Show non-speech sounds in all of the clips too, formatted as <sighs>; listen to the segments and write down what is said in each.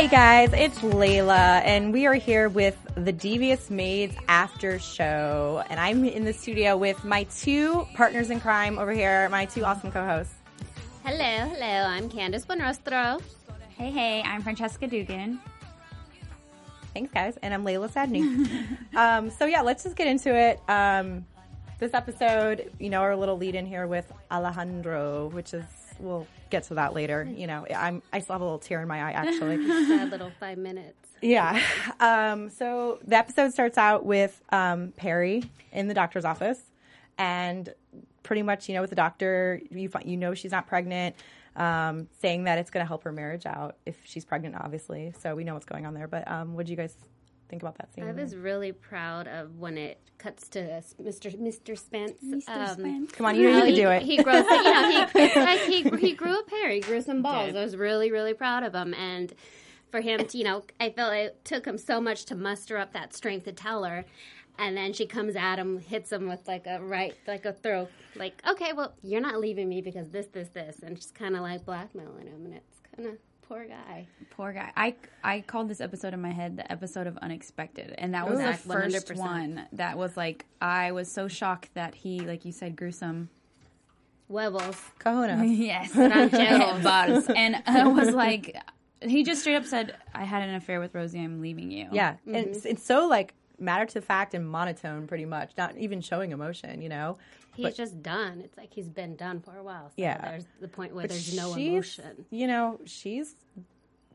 Hey guys, it's Layla, and we are here with the Devious Maids After Show. And I'm in the studio with my two partners in crime over here, my two awesome co hosts. Hello, hello. I'm Candace Buenrostro. Hey, hey, I'm Francesca Dugan. Thanks, guys. And I'm Layla Sadney. <laughs> um, so, yeah, let's just get into it. Um, this episode, you know, our little lead in here with Alejandro, which is, we'll get to that later. You know, I'm, I still have a little tear in my eye, <laughs> actually. That little five minutes. Yeah. Um, so the episode starts out with um, Peri in the doctor's office, and pretty much, you know, with the doctor, you fi- you know she's not pregnant, um, saying that it's going to help her marriage out if she's pregnant, obviously. So we know what's going on there. But um, what do you guys think about that scene? I was really proud of when it cuts to Mr. Mr. Spence. Mr. Um, Spence. Come on, you know you how can do it. He grows, you know, he, <laughs> like he, he grew a pair. He grew some balls. I was really, really proud of him. And for him to, you know, I felt it took him so much to muster up that strength to tell her. And then she comes at him, hits him with like a right, like a throw, like, okay, well, you're not leaving me because this, this, this. And she's kind of like blackmailing him. And it's kind of poor guy. Poor guy. I, I called this episode in my head the episode of Unexpected. And that was Ooh. the first 100%. one that was like, I was so shocked that he, like you said, gruesome. Huevos. Kahuna. <laughs> Yes. Rancheros. <laughs> Bars. And I was like, he just straight up said, I had an affair with Rosie. I'm leaving you. Yeah. And it's, mm-hmm. it's so like matter to fact and monotone, pretty much, not even showing emotion, you know? He's But- just done. It's like he's been done for a while. So Yeah. There's the point where But there's no emotion. You know, she's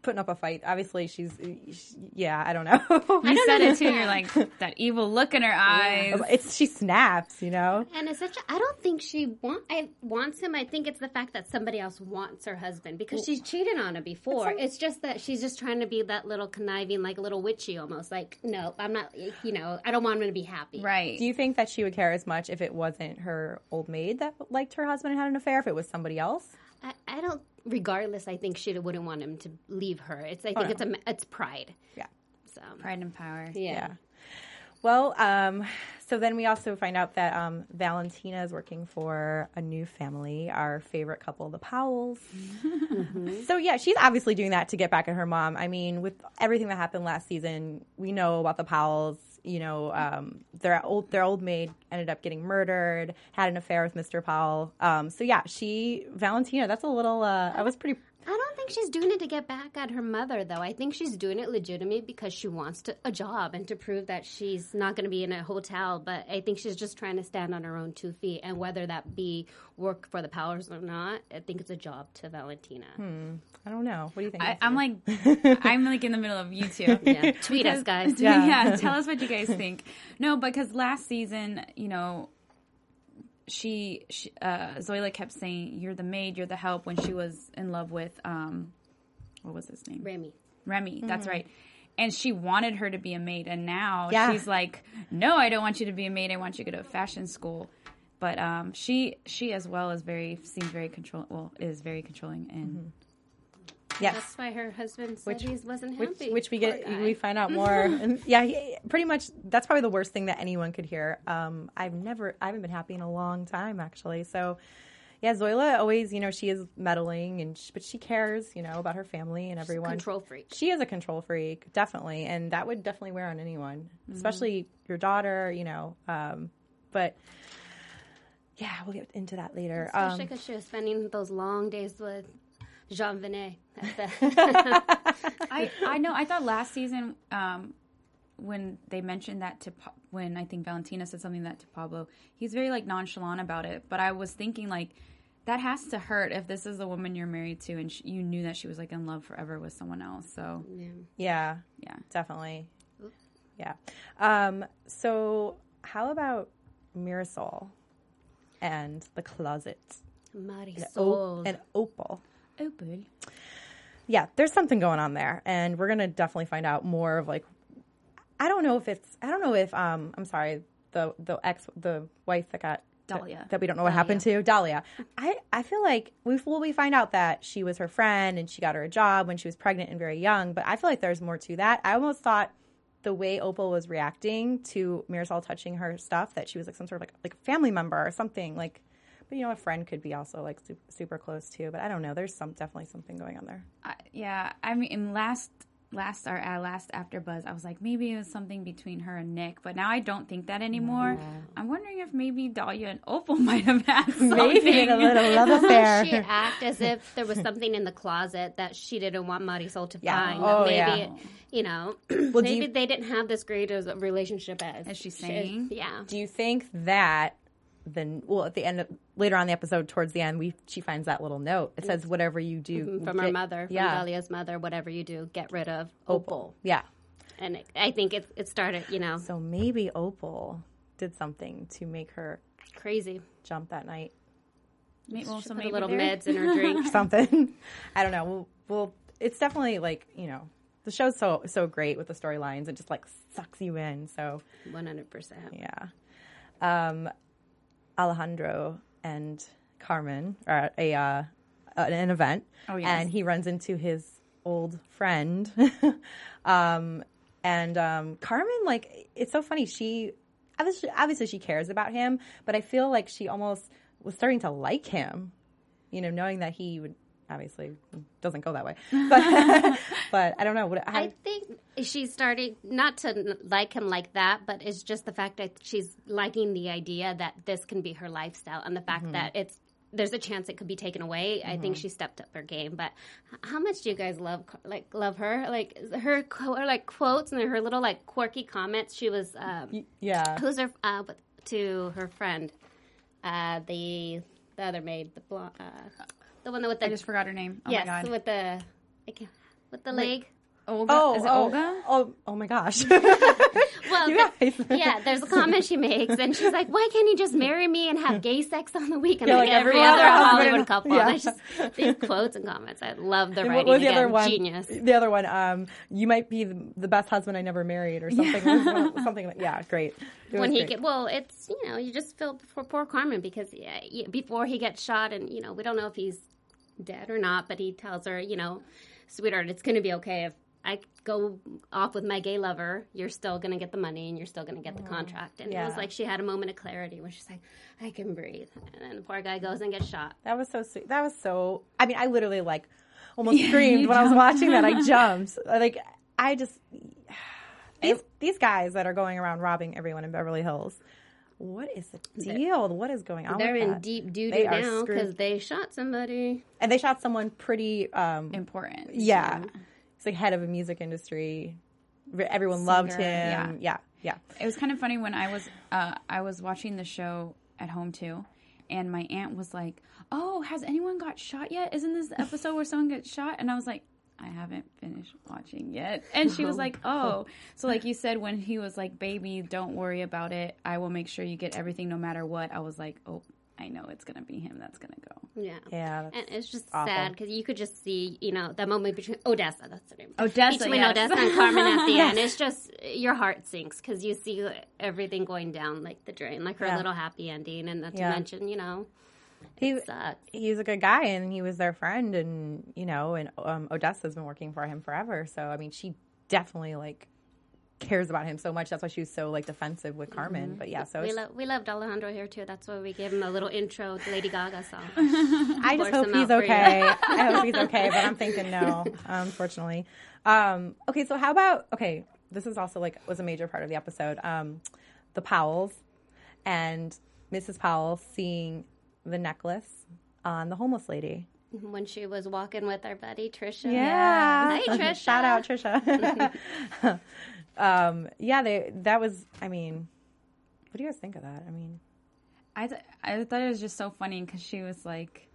putting up a fight. Obviously, she's, yeah, I don't know. <laughs> You said it too. You're like, that evil look in her eyes. it's she snaps, you know. And it's such. A, I don't think she want. I wants him. I think it's the fact that somebody else wants her husband because she's cheated on him before. It's just that she's just trying to be that little conniving, like a little witchy almost. Like, no, I'm not. You know, I don't want him to be happy. Right. Do you think that she would care as much if it wasn't her old maid that liked her husband and had an affair? If it was somebody else, I, I don't. Regardless, I think she wouldn't want him to leave her. It's. I think no. it's a. It's pride. yeah. So Pride and power. yeah. Yeah. Well, um, so then we also find out that um, Valentina is working for a new family, our favorite couple, the Powells. So yeah, she's obviously doing that to get back at her mom. I mean, with everything that happened last season, we know about the Powells. You know, um, their old their old maid ended up getting murdered, had an affair with Mr. Powell. Um, so yeah, she Valentina. That's a little. Uh, I was pretty. I don't think she's doing it to get back at her mother, though. I think she's doing it legitimately because she wants to, a job and to prove that she's not going to be in a hotel. But I think she's just trying to stand on her own two feet, and whether that be work for the Powells or not, I think it's a job to Valentina. Hmm. I don't know. What do you think? I, I'm like, <laughs> I'm like in the middle of you two. Yeah, tweet us, guys. <laughs> Yeah. yeah. tell us what you guys think. No, because last season, you know, she, she uh, Zoila kept saying, "You're the maid, you're the help." When she was in love with, um, what was his name? Remy. Remy. That's right. And she wanted her to be a maid, and now Yeah. she's like, "No, I don't want you to be a maid. I want you to go to fashion school." But um, she, she as well is very seems very control. Well, is very controlling and. Yes. That's why her husband said Which- he wasn't which, happy. which we get we find out <laughs> more. And yeah he, pretty much that's probably the worst thing that anyone could hear. Um i've never i haven't been happy in a long time actually. So yeah zoila always you know she is meddling and sh but she cares you know about her family and everyone. control freak. she is a control freak definitely. And that would definitely wear on anyone especially your daughter you know um but yeah we'll get into that later. Especially um, because she was spending those long days with Genevieve. I I know. I thought last season um, when they mentioned that to Pa- when I think Valentina said something that to Pablo, he's very like nonchalant about it. But I was thinking like that has to hurt if this is the woman you're married to and sh- you knew that she was like in love forever with someone else. So Yeah, yeah, definitely. Yeah. Um, so how about Mirasol and the closet? O- Marisol. and Opal. Opal. Yeah, there's something going on there, and we're gonna definitely find out more of like. I don't know if it's. I don't know if. Um, I'm sorry. The the ex the wife that got Dahlia. that, that we don't know what happened to Dahlia. I I feel like we will we find out that she was her friend and she got her a job when she was pregnant and very young. But I feel like there's more to that. I almost thought the way Opal was reacting to Mirasol touching her stuff that she was like some sort of like like family member or something like. But you know, a friend could be also like super, super close too. But I don't know. There's some definitely something going on there. I, yeah, I mean, in last last our uh, last after buzz, I was like maybe it was something between her and Nick, but now I don't think that anymore. I'm wondering if maybe Dahlia and Opal <laughs> might have had <laughs> something. Maybe a little love affair. she act as if there was something in the closet that she didn't want Marisol to Yeah. find? Oh, maybe, yeah. you know, <clears throat> do maybe you- they didn't have this great as a relationship as, As she's saying? Yeah. Do you think that then well at the end of, later on the episode towards the end we she finds that little note. It says whatever you do From her get- mother, from yeah. Dahlia's mother, whatever you do, get rid of Opal. Yeah. And it, I think it, it started, you know, So maybe Opal did something to make her crazy. jump that night. Maybe, well, so Put maybe a little they're- meds in her drink. <laughs> Something. I don't know. Well, well, it's definitely like, you know, the show's so so great with the storylines. It just like sucks you in. So 100%. Yeah. Um, Alejandro and Carmen are at a uh, an event, Oh, yes. and he runs into his old friend. <laughs> um, and um, Carmen, like, it's so funny. She obviously, obviously she cares about him, but I feel like she almost was starting to like him. You know, knowing that he would obviously doesn't go that way, <laughs> but <laughs> but I don't know. What, how, I think she's starting not to like him like that, but it's just the fact that she's liking the idea that this can be her lifestyle and the fact Mm-hmm. that it's there's a chance it could be taken away. I think she stepped up her game. But how much do you guys love like love her? Like her qu- her like quotes and her little like quirky comments. She was um, yeah. who's her uh, but- to her friend, uh, the the other maid, the blonde, uh, the one that with the I just forgot her name. Oh yes my god. with the I can't- with the leg. Olga. Oh, Is it oh, Olga? Oh, oh my gosh. <laughs> Well, You the- guys. yeah, there's a comment she makes, and she's like, "Why can't you just marry me and have gay sex on the weekend Yeah, like, like every every other other Hollywood and- couple?" yeah. And I just these quotes and comments. I love the And writing. what was the Again, other one? Genius. The other one, um, you might be the, the best husband I never married, or something. It was one- something. Like, yeah, great. It When he great. get well, it's you know you just feel for poor Carmen because yeah, yeah, before he gets shot, and you know we don't know if he's dead or not, but he tells her, you know, sweetheart, it's going to be okay if I go off with my gay lover. You're still going to get the money, and you're still going to get the mm-hmm. contract. And it was like she had a moment of clarity where she's like, I can breathe, and then the poor guy goes and gets shot. that was so sweet. That was so. I mean, I literally like almost <laughs> screamed when I was watching that. I <laughs> jumped. Like I just <sighs> these these guys that are going around robbing everyone in Beverly Hills. What is the deal? What is going on? They're with in that? deep doo They doo now because they shot somebody. and they shot someone pretty. um Important. Yeah, it's like head of a music industry. Everyone loved him. Singer, Yeah, yeah. It was kind of funny when I was uh, I was watching the show at home too, and my aunt was like, "Oh, has anyone got shot yet? Isn't this the episode where someone gets shot?" And I was like, "I haven't finished watching yet." And she was oh, like, "Oh, so like you said when he was like, baby, don't worry about it. I will make sure you get everything no matter what." I was like, "Oh, I know it's gonna be him that's gonna go." Yeah. Yeah, And it's just awful. sad because you could just see, you know, that moment between Odessa, that's the name. Odessa, Between yes. Odessa and Carmen at the <laughs> end. It's just, your heart sinks because you see everything going down like the drain, like her Yeah. little happy ending. And not to Yeah. mention, you know, he sucks. he's a good guy and he was their friend and you know and um, Odessa's been working for him forever. So I mean, she definitely like cares about him so much. That's why she was so like defensive with Carmen. But yeah, so We, lo- we loved Alejandro here too. That's why we gave him a little intro to Lady Gaga song. <laughs> I just hope he's out for you. okay. <laughs> I hope he's okay, but I'm thinking no, unfortunately. Um, okay, so how about okay? This is also like was a major part of the episode. Um, the Powells and Mrs. Powell seeing the necklace on the homeless lady. when she was walking with our buddy Trisha. Yeah. Hey, <laughs> Trisha. Shout out Trisha. <laughs> um, yeah, they that was. I mean, what do you guys think of that? I mean, I th- I thought it was just so funny because she was like,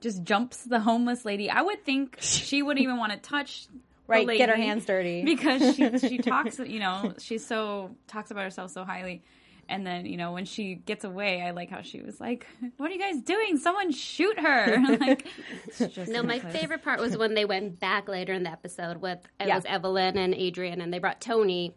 just jumps the homeless lady. I would think she wouldn't even want to touch. right? Get her hands dirty. <laughs> because she she talks. You know, she's so talks about herself so highly. And then, you know, when she gets away, I like how she was like, "What are you guys doing? Someone shoot her!" <laughs> like, just No, my ridiculous. favorite part was when they went back later in the episode with it Yeah. was Evelyn and Adrian, and they brought Tony,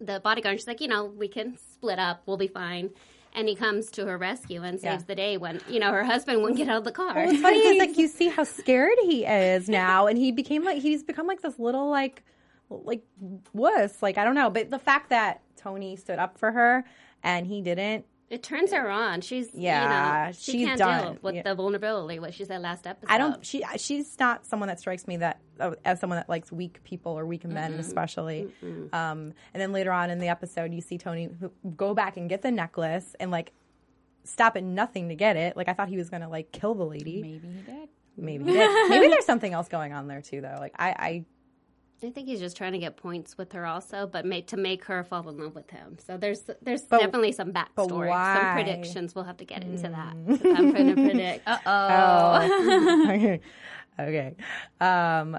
the bodyguard. She's like, you know, we can split up, we'll be fine. And he comes to her rescue and saves Yeah. the day when you know her husband wouldn't get out of the car. What's funny is like <laughs> you see how scared he is now, and he became like he's become like this little like like wuss. Like I don't know, but the fact that Tony stood up for her and he didn't. It turns her on. She's Yeah, you know, she she's can't done. deal with Yeah. the vulnerability. What she said last episode. I don't. She she's not someone that strikes me that uh, as someone that likes weak people or weak men, especially. Um, and then later on in the episode, you see Tony go back and get the necklace and like stop at nothing to get it. Like I thought he was gonna like kill the lady. Maybe he did. Maybe he did. Maybe there's something else going on there too, though. Like I, I I think he's just trying to get points with her also, but make, to make her fall in love with him. So there's there's But- definitely some backstory, some predictions. We'll have to get into that. Since I'm trying to predict. <laughs> Uh oh. <laughs> <laughs> okay. Okay. Um,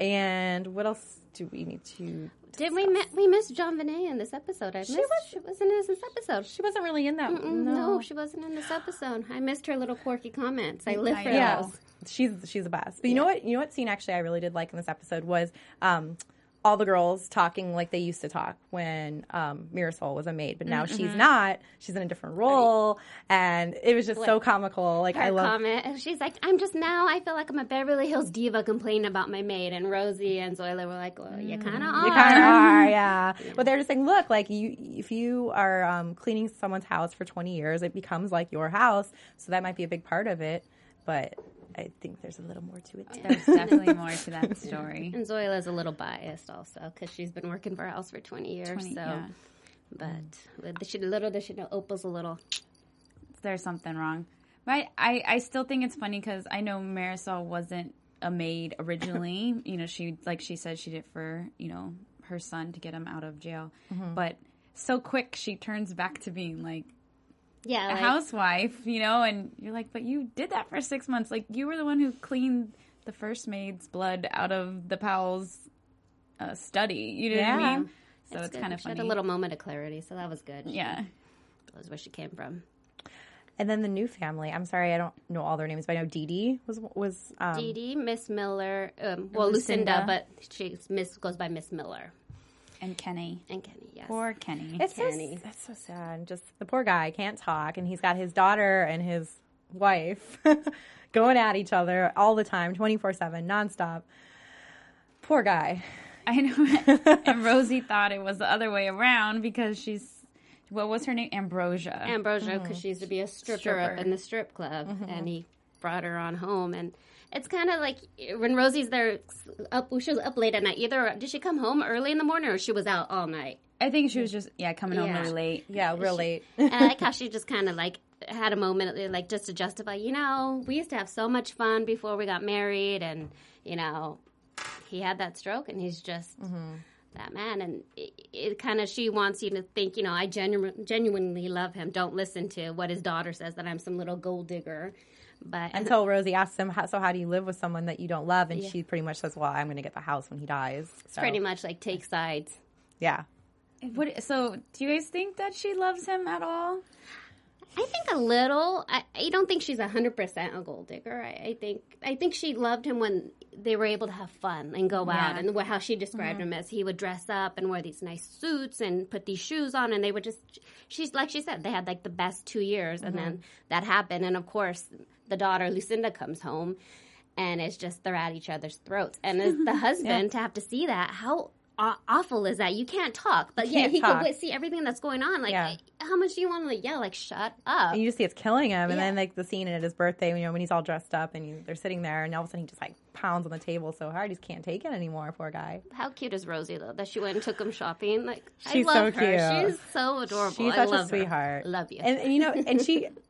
and what else do we need to? Did we mi- we missed Genevieve in this episode? I missed, she, was- she wasn't in this episode. She wasn't really in that. Mm, no. she wasn't in this episode. I missed her little quirky comments. I live I for know. Yeah, those. she's she's the best. But you know what? You know what scene actually I really did like in this episode was um, all the girls talking like they used to talk when um, Mirasol was a maid, but now she's not. She's in a different role, and it was just so comical. Like I love. comment. She's like, I'm just now. I feel like I'm a Beverly Hills diva complaining about my maid. And Rosie and Zoila were like, Well, you kind of are. You kind of are, <laughs> yeah. But they're just saying, look, like you, if you are um, cleaning someone's house for 20 years, it becomes like your house. So that might be a big part of it. But I think there's a little more to it. Too. There's definitely more to that <laughs> story. And Zoila's a little biased also because she's been working for House for 20 years. 20, so, yeah. but with the, she, little does she know, Opal's a little. There's something wrong. But I, I still think it's funny because I know Marisol wasn't a maid originally. <laughs> you know, she like she said she did it for you know her son to get him out of jail. Mm-hmm. But so quick she turns back to being like Yeah, a like, housewife, you know, and you're like, but you did that for six months. Like you were the one who cleaned the first maid's blood out of the Powell's uh, study. You know what I mean? So That's it's good. kind of She had a little moment of clarity, so that was good. yeah. That was where she came from. And then the new family. I'm sorry, I don't know all their names, but I know Dee Dee was was. Um, Dee Dee, Miss Miller, um, well, Lucinda. Lucinda, but she's Miss goes by Miss Miller. And Kenny. And Kenny, yes. Poor Kenny. It's so, Kenny. it's so sad. Just the poor guy can't talk, and he's got his daughter and his wife <laughs> going at each other all the time, 24 7, nonstop. Poor guy. I know. <laughs> and Rosie thought it was the other way around because she's what was her name? Ambrosia. Ambrosia, because mm-hmm. she used to be a stripper, up Stripper. in the strip club, mm-hmm. and he brought her on home. And it's kind of like when Rosie's there, up she was up late at night. Either did she come home early in the morning, or she was out all night. I think she was just yeah coming home Yeah. really late. Yeah, real late. And I like how <laughs> she just kind of like had a moment, like just to justify, you know, we used to have so much fun before we got married, and you know, he had that stroke, and he's just mm-hmm. that man. And it, it kind of she wants you to think, you know, I genu- genuinely love him. Don't listen to what his daughter says that I'm some little gold digger. But Until Rosie asks him, how, so how do you live with someone that you don't love? And she pretty much says, well, I'm going to get the house when he dies. So, pretty much like take sides. Yeah. What? So do you guys think that she loves him at all? I think a little. I, I don't think she's hundred percent a gold digger. I, I think I think she loved him when they were able to have fun and go out. And how she described mm-hmm. him as he would dress up and wear these nice suits and put these shoes on, and they would just. She's like she said, they had like the best two years, and mm-hmm. then that happened. And of course, the daughter Lucinda comes home, and it's just they're at each other's throats. And as <laughs> the husband to have to see that, how. Awful is that you can't talk, but yeah, he talk. could see everything that's going on. Like, Yeah. how much do you want to like, yell? Like, shut up! And you just see it's killing him. And Yeah. then, like, the scene at his birthday, you know, when he's all dressed up and you, they're sitting there, and all of a sudden he just, like, pounds on the table so hard. He just can't take it anymore, poor guy. How cute is Rosie though? That she went and took him shopping. Like She's I love so her. cute. She's so adorable. She's I such a love her. sweetheart. Love you. And, and you know, and she <laughs>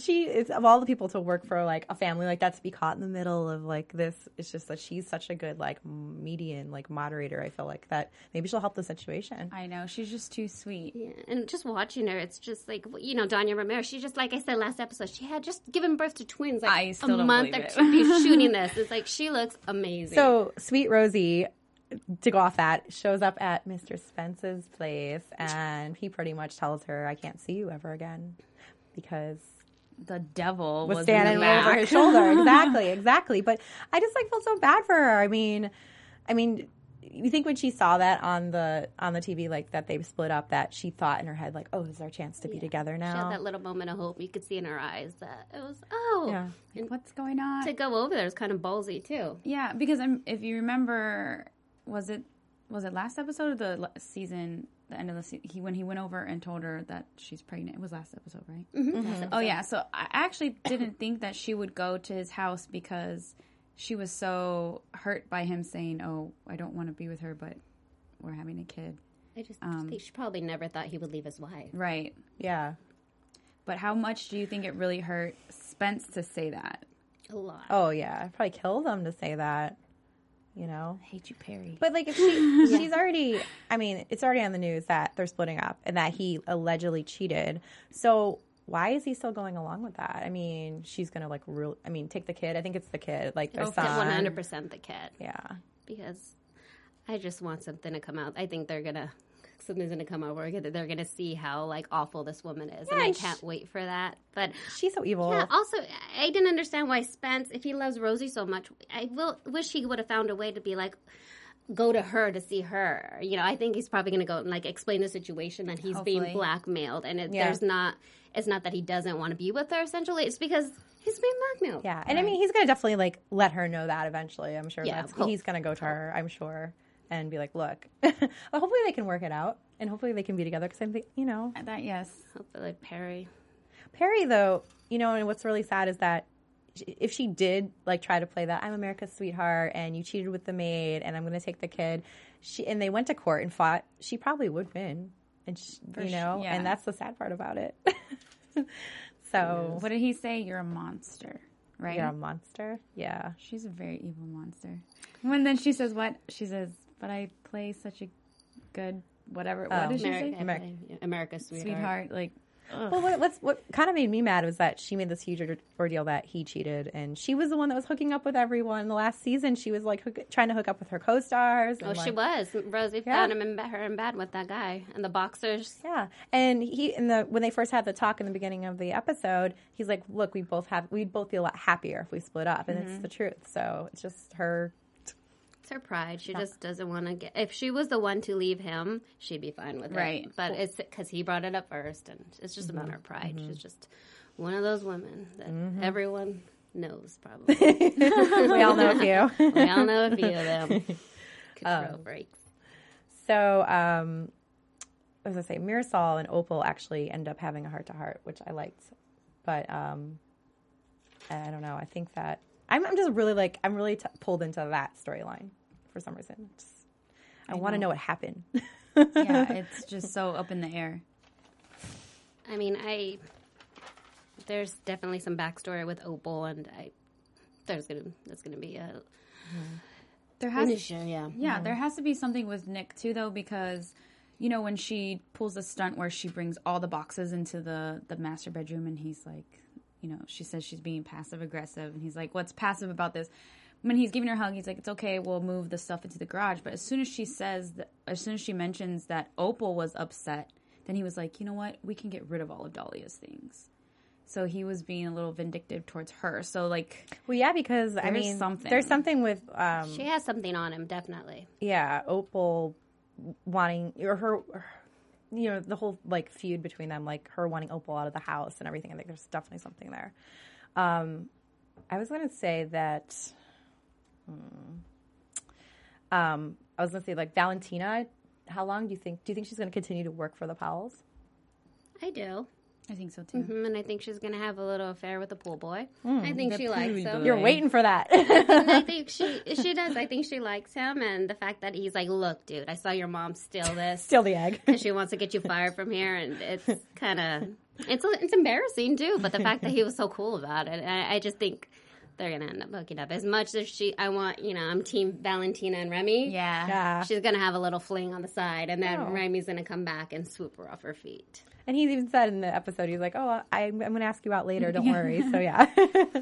she is of all the people to work for like a family like that to be caught in the middle of like this. It's just that she's such a good like median like moderator. I feel like that maybe she'll help the situation. I know she's just too sweet. Yeah, and just watching her, it's just like you know, Dania Ramirez. She just like I said last episode, she had just given birth to twins like I a still don't month believe or it. two be <laughs> shooting this. It's like she looks amazing. So sweet Rosie, to go off that, shows up at Mr. Spence's place, and he pretty much tells her, "I can't see you ever again," because The devil was was, standing in the right over back. his shoulder. <laughs> Exactly, exactly. But I just like felt so bad for her. I mean, I mean, you think when she saw that on the on the TV, like that they split up, that she thought in her head, like, "Oh, this is our chance to be together now." she had that little moment of hope. You could see in her eyes that it was oh, Yeah. and What's going on? to go over there is kind of ballsy too. Yeah, because I'm, if you remember, was it was it last episode of the season, the end of the season, he when he went over and told her that she's pregnant. It was last episode, right? Mm-hmm. Oh yeah. So I actually didn't think that she would go to his house because she was so hurt by him saying, "Oh, I don't want to be with her, but we're having a kid." I just Um, think she probably never thought he would leave his wife. Right. yeah. But how much do you think it really hurt Spence to say that? A lot. Oh yeah, I'd probably kill them to say that. You know. I hate you, Peri. But like, if she, <laughs> she's already, I mean, it's already on the news that they're splitting up and that he allegedly cheated. So why is he still going along with that? I mean, she's gonna like real. I mean, take the kid. I think it's the kid, like their oh, One son. hundred percent the kid. Yeah, because I just want something to come out. I think they're gonna something's gonna come over. They're gonna see how like awful this woman is, and I can't wait for that. But she's so evil. yeah, also I didn't understand why Spence, if he loves Rosie so much, I will wish he would have found a way to be like. Go to her to see her. You know, I think he's probably going to go and like explain the situation that he's being blackmailed, and it, Yeah. there's not. It's not that he doesn't want to be with her. Essentially, it's because he's being blackmailed. Yeah, and I mean, he's gonna definitely like let her know that eventually. I'm sure Yeah, that's he's gonna go to her. I'm sure and be like, look. <laughs> hopefully they can work it out, and hopefully they can be together. Because I think you know, that yes. Hopefully, Peri. Peri, though, you know, and what's really sad is that if she did like try to play that I'm America's sweetheart and you cheated with the maid and I'm going to take the kid, she and they went to court and fought, she probably would win, and she, you know, yeah. and that's the sad part about it. <laughs> so What did he say? You're a monster, right? you're a monster, yeah. She's a very evil monster. When then she says what? She says, "But I play such a good whatever." What Oh. did she America, say? Amer- yeah, America's sweetheart. Sweetheart, like Well, what, what's what kind of made me mad was that she made this huge ordeal that he cheated, and she was the one that was hooking up with everyone. The last season, she was like hook, trying to hook up with her co-stars. Oh, and, she was. Rosie Yeah. found him in bed, her in bed with that guy and the boxers. Yeah, and he in the when they first had the talk in the beginning of the episode, he's like, "Look, we both have we'd both be a lot happier if we split up," and it's mm-hmm. the truth. So it's just her. It's her pride. She just doesn't want to get. If she was the one to leave him, she'd be fine with Right. it. Right. But it's because he brought it up first, and it's just about her pride. She's just one of those women that everyone knows. Probably <laughs> We all know a few. <laughs> we all know a few of them. <laughs> Could throw breaks. So, um, what was I say? Mirasol and Opal actually end up having a heart to heart, which I liked. But um, I don't know. I think that I'm, I'm just really like I'm really t- pulled into that storyline for some reason. Just, I, want to know what happened. yeah, <laughs> it's just so up in the air. I mean, I there's definitely some backstory with Opal, and I there's gonna that's gonna be a mm-hmm. There has finisher. Yeah, Yeah, mm-hmm. there has to be something with Nick too, though, because you know when she pulls a stunt where she brings all the boxes into the the master bedroom, and he's like, you know, she says she's being passive aggressive, and he's like, "What's passive about this?" When he's giving her a hug, he's like, "It's okay, we'll move the stuff into the garage." But as soon as she says, that, as soon as she mentions that Opal was upset, then he was like, "You know what? We can get rid of all of Dahlia's things." So he was being a little vindictive towards her. So like, Well, yeah, because I mean, something. there's something with um, she has something on him, definitely. yeah, Opal wanting or her, you know, the whole like feud between them, like her wanting Opal out of the house and everything. I think there's definitely something there. Um, I was going to say that. hmm, um, I was going to say like Valentina. How long do you think? Do you think she's going to continue to work for the Powells? I do. I think so too. Mhm, and I think she's gonna have a little affair with the pool boy. I think she likes him. boy. You're waiting for that. <laughs> and I think she <laughs> she does. I think she likes him, and the fact that he's like, "Look, dude, I saw your mom steal this, Steal the egg. and she wants to get you fired from here," and it's kind of it's it's embarrassing too. But the fact that he was so cool about it, I, I just think they're gonna end up hooking up. As much as she, I want, you know, I'm Team Valentina and Remy. Yeah. Yeah. She's gonna have a little fling on the side, and then Oh. Remy's gonna come back and swoop her off her feet. And he even said in the episode, he's like, "Oh, I, I'm going to ask you out later. Don't <laughs> worry." So yeah,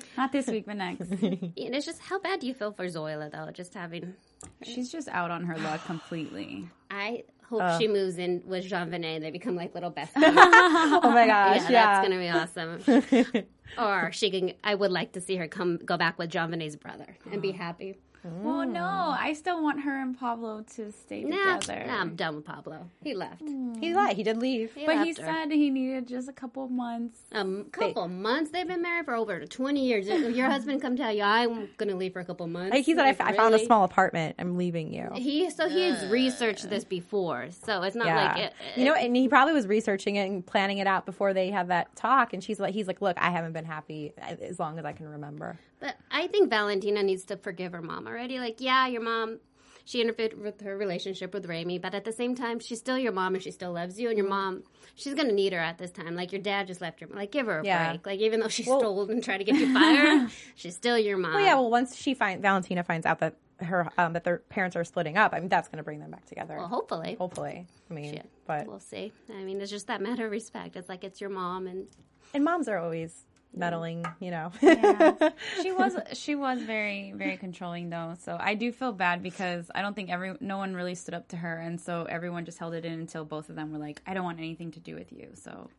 <laughs> Not this week, but next. And it's just how bad do you feel for Zoila though? Just having, She's just out on her luck completely. I hope Uh. she moves in with Genevieve and they become like little besties. <laughs> oh my gosh, yeah, yeah, that's gonna be awesome. or she can. I would like to see her come go back with Genevieve's brother and be happy. Well, no, mm. I still want her and Pablo to stay Nah, together. nah, I'm done with Pablo. He left. Mm. He lied. He did leave. He but he her. said he needed just a couple months. Um, a couple months. They've been married for over twenty years. If your husband come tell you I'm gonna leave for a couple months, Like he said, I, like, f- I found a small apartment. I'm leaving you. He so he's researched this before, so it's not Yeah, like it, you know, and he probably was researching it and planning it out before they had that talk. And she's like, he's like, look, I haven't been happy uh, as long as I can remember. But I think Valentina needs to forgive her mom already. Like, yeah, your mom, she interfered with her relationship with Remy, but at the same time, she's still your mom and she still loves you. And your mom, she's gonna need her at this time. Like your dad just left her. Like, give her a Yeah. break. Like even though she Well- stole and tried to get you fired, <laughs> she's still your mom. Well, yeah. Well, once she find Valentina finds out that her um, that their parents are splitting up, I mean, that's going to bring them back together. Well, hopefully. Hopefully, I mean, Shit. but We'll see. I mean, it's just that matter of respect. It's like it's your mom, and and moms are always meddling, you know. Yeah. <laughs> she was she was very very controlling though. So I do feel bad because I don't think every no one really stood up to her, and so everyone just held it in until both of them were like, "I don't want anything to do with you." So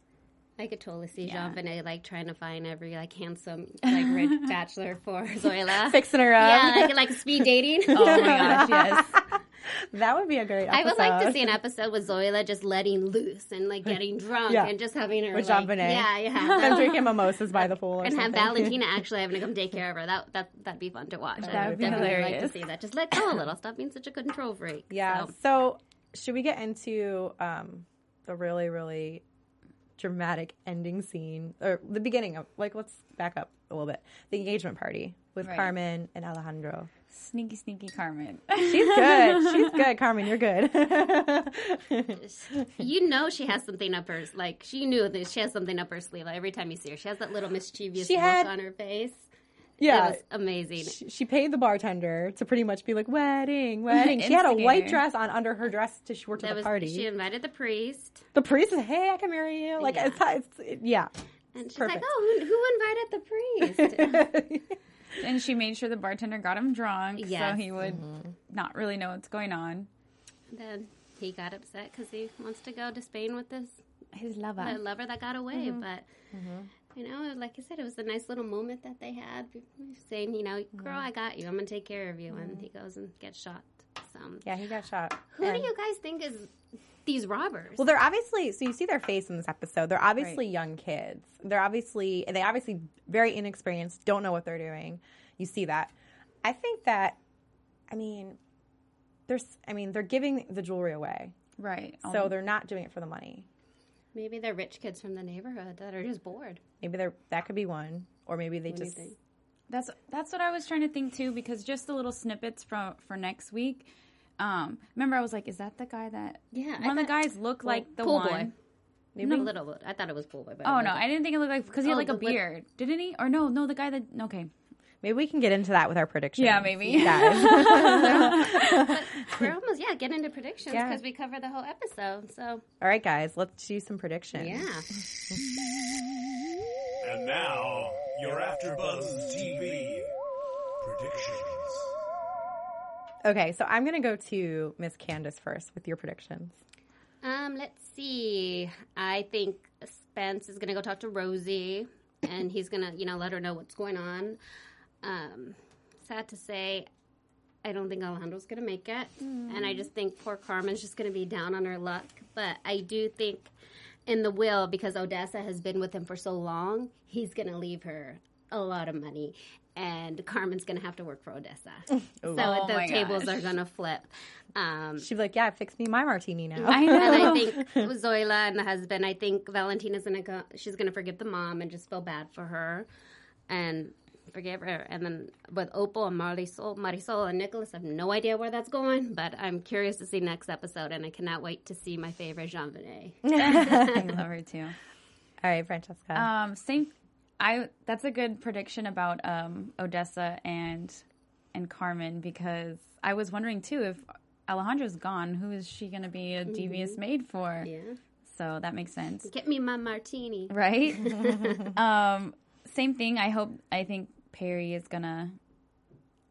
I could totally see Yeah. Jean like trying to find every like handsome like rich <laughs> bachelor for Zoila. Fixing her up. yeah, like, like speed dating. <laughs> oh my gosh, <laughs> yes. that would be a great. Episode. I would like to see an episode with Zoila just letting loose and like getting drunk Yeah. and just having her With like, Jean Yeah, yeah. them drinking mimosas by the pool, or and have something. Valentina actually having to come take care of her. That that that'd be fun to watch. I That would would be definitely like hilarious. to see that. Just let go a little. Stop being such a control freak. Yeah. So, So, should we get into um, the really, really dramatic ending scene or the beginning of like let's back up a little bit. The engagement party with Right. Carmen and Alejandro. Sneaky, sneaky Carmen. She's good. <laughs> She's good, Carmen. You're good. you know she has something up her like she knew that she has something up her sleeve. Like, every time you see her, she has that little mischievous She look had- on her face. Yeah. It was amazing. She, she paid the bartender to pretty much be like wedding, <laughs> wedding. She had a white dress on under her dress to she worked at That the was party. she invited the priest, the priest is, hey, I can marry you. Like Yeah. it's, it's yeah. and she's Perfect. like, "Oh, who, who invited the priest?" <laughs> and she made sure the bartender got him drunk Yes. so he would mm-hmm. not really know what's going on. then he got upset because he wants to go to Spain with this His lover. the lover that got away. Mm-hmm. But mm-hmm. You know, like I said, it was a nice little moment that they had, saying, "You know, girl, I got you. I'm gonna take care of you." And he goes and gets shot. So, Yeah, he got shot. who And- do you guys think is these robbers? Well, they're obviously so you see their face in this episode. They're obviously young kids. They're obviously they obviously very inexperienced, don't know what they're doing. You see that. I think that I mean there's I mean they're giving the jewelry away. Right. So they're not doing it for the money. Maybe they're rich kids from the neighborhood that are just bored. Maybe they're that could be one or maybe they What just. That's that's what I was trying to think too, because just the little snippets from for next week. Um, remember, I was like, "Is that the guy that?" Yeah, I one of the thought- guys looked like the Pool one. boy. Maybe a little. I thought it was pool boy. But Oh no, I didn't think it looked like because he had Oh, like a the lip- beard, didn't he? Or no, no, the guy that okay, maybe we can get into that with our predictions. yeah, maybe. Guys. <laughs> <laughs> We're almost yeah getting into predictions Yeah. because we cover the whole episode. So All right, guys, let's do some predictions. yeah, <laughs> And now, your AfterBuzz TV predictions. Okay, so I'm going to go to Miss Candace first with your predictions. Um, let's see. I think Spence is gonna go talk to Rosie, and he's gonna, you know, let her know what's going on. Um, sad to say, I don't think Alejandro's gonna make it, and I just think poor Carmen's just gonna be down on her luck. But I do think in the will, because Odessa has been with him for so long, he's gonna leave her a lot of money. and Carmen's going to have to work for Odessa. <laughs> so Oh the tables gosh. are going to flip. Um, She'd be like, "Yeah, fix me my martini now." I and I <laughs> think Zoila and the husband, I think Valentina's gonna go. She's gonna forgive the mom and just feel bad for her, and forgive her. And then with Opal and Marisol, Marisol and Nicholas, I have no idea where that's going, but I'm curious to see next episode, and I cannot wait to see my favorite Jean Benet. <laughs> <laughs> I love her too. All right, Francesca. Um, same. I that's a good prediction about um, Odessa and and Carmen because I was wondering too if Alejandra's gone, who is she going to be a devious maid for? Yeah, So that makes sense, get me my martini. right? <laughs> um, same thing. I hope. I think Peri is gonna.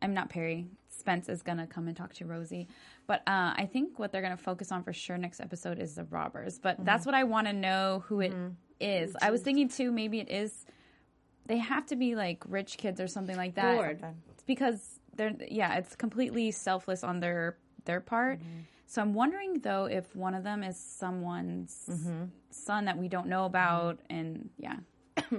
I'm not Peri. Spence is gonna come and talk to Rosie, but uh, I think what they're gonna focus on for sure next episode is the robbers. But mm-hmm. that's what I want to know who it mm-hmm. is. I was thinking too. Maybe it is. They have to be like rich kids or something like that. Bored. It's because they're yeah. It's completely selfless on their their part. Mm-hmm. So I'm wondering though if one of them is someone's son that we don't know about, and yeah. <coughs>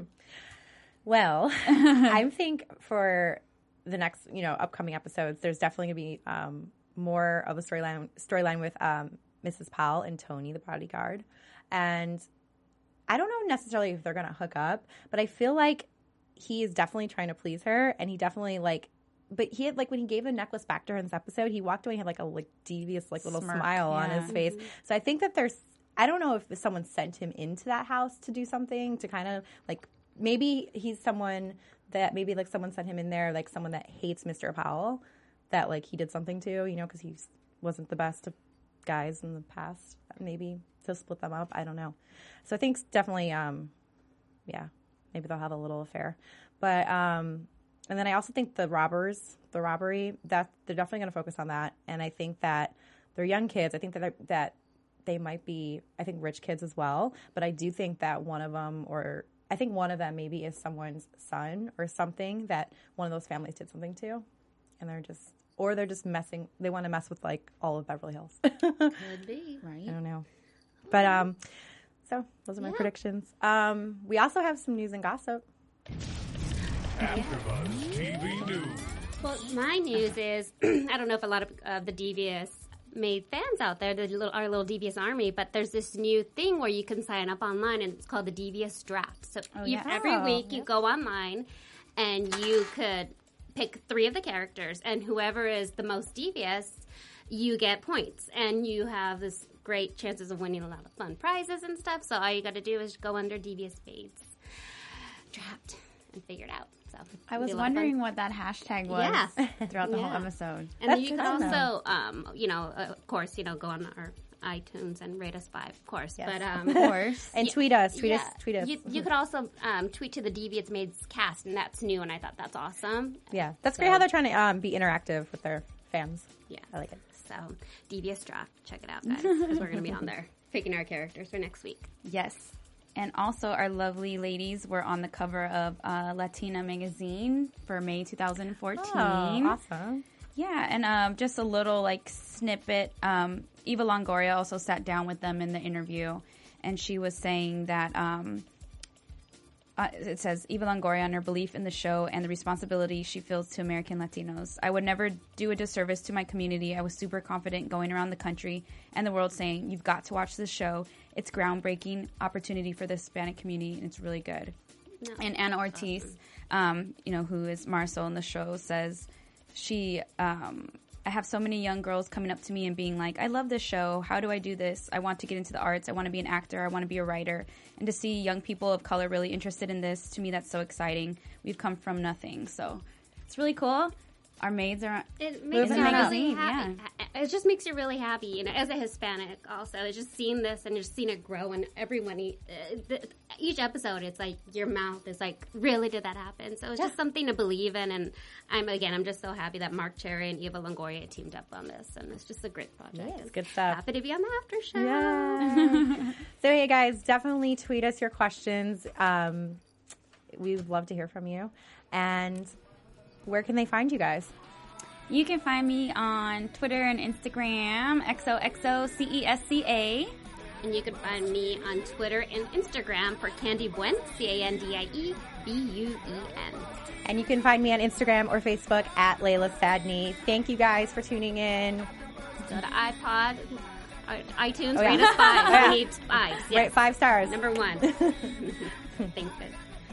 Well, <laughs> I think for the next, you know, upcoming episodes, there's definitely going to be um, more of a storyline storyline with um, Mrs. Powell and Tony, the bodyguard, and I don't know necessarily if they're going to hook up, but I feel like he is definitely trying to please her, and he definitely like. But he had like when he gave the necklace back to her in this episode, he walked away and had like a like devious like little Smirk, smile on his face. So I think that there's I don't know if someone sent him into that house to do something to kind of like maybe he's someone that maybe like someone sent him in there like someone that hates Mr. Powell that like he did something to, you know, because he wasn't the best of guys in the past. Maybe to split them up, I don't know. So I think definitely, um, yeah, maybe they'll have a little affair. But um, and then I also think the robbers, the robbery, that they're definitely going to focus on that. And I think that they're young kids. I think that that they might be, I think, rich kids as well. But I do think that one of them, or I think one of them, maybe is someone's son or something that one of those families did something to, and they're just, or they're just messing. They want to mess with like all of Beverly Hills. <laughs> Could be. Right. I don't know, but um, so those are my predictions. Um, we also have some news and gossip. AfterBuzz TV News. Well, my news is <clears throat> I don't know if a lot of uh, the devious made fans out there, the little, our little devious army, but there's this new thing where you can sign up online, and it's called the devious draft. So oh, you, yeah. every Oh, week you go online, and you could pick three of the characters, and whoever is the most devious, you get points, and you have this great chances of winning a lot of fun prizes and stuff. So all you got to do is go under devious Maids draft and figure it out. So I was be a lot of fun. wondering what that hashtag was Yeah. <laughs> throughout the whole episode. And That's then you can also, um, you know, uh, of course, you know, go on our iTunes and rate us five, of course. Yes. But um, Of course. <laughs> And tweet us, tweet yeah, us, tweet us. You, you could also um, tweet to the Devious Maids cast, and that's new, and I thought that's awesome. yeah, that's great how they're trying to um, be interactive with their fans. Yeah, I like it. So, Devious Draft, check it out, guys, because we're going to be on there <laughs> picking our characters for next week. Yes. And also, our lovely ladies were on the cover of uh, Latina magazine for May 2014. Oh, awesome. Yeah, and um, just a little like snippet. Um, Eva Longoria also sat down with them in the interview, and she was saying that um, uh, it says Eva Longoria on her belief in the show and the responsibility she feels to American Latinos. I would never do a disservice to my community. I was super confident going around the country and the world saying, "You've got to watch this show. It's groundbreaking opportunity for the Hispanic community, and it's really good." and Ana Ortiz, um, you know, who is Marisol in the show, says she. Um, I have so many young girls coming up to me and being like, "I love this show. How do I do this? I want to get into the arts. I want to be an actor. I want to be a writer." And to see young people of color really interested in this, to me, that's so exciting. We've come from nothing, so it's really cool. Our maids are. It makes you on up. Really Magazine, happy. It just makes you really happy, you know, as a Hispanic also. It's just seeing this and just seeing it grow and everyone, uh, the, each episode, it's like your mouth is like, really did that happen? So it's just something to believe in. And I'm, again, I'm just so happy that Marc Cherry and Eva Longoria teamed up on this. And it's just a great project. Yeah, it's good stuff. Happy to be on the after show. Yeah. <laughs> so, hey guys, definitely tweet us your questions. Um, we would love to hear from you. And where can they find you guys? You can find me on Twitter and Instagram, XOXOCESCA. And you can find me on Twitter and Instagram for Candy Buen, C A N D I E B U E N. And you can find me on Instagram or Facebook at Layla Sadney. Thank you guys for tuning in. Go to iPod, uh, iTunes, Oh, yeah. rate us five. <laughs> Yeah. We need fives. Yes. Right, five stars. Number one. <laughs> Thank you.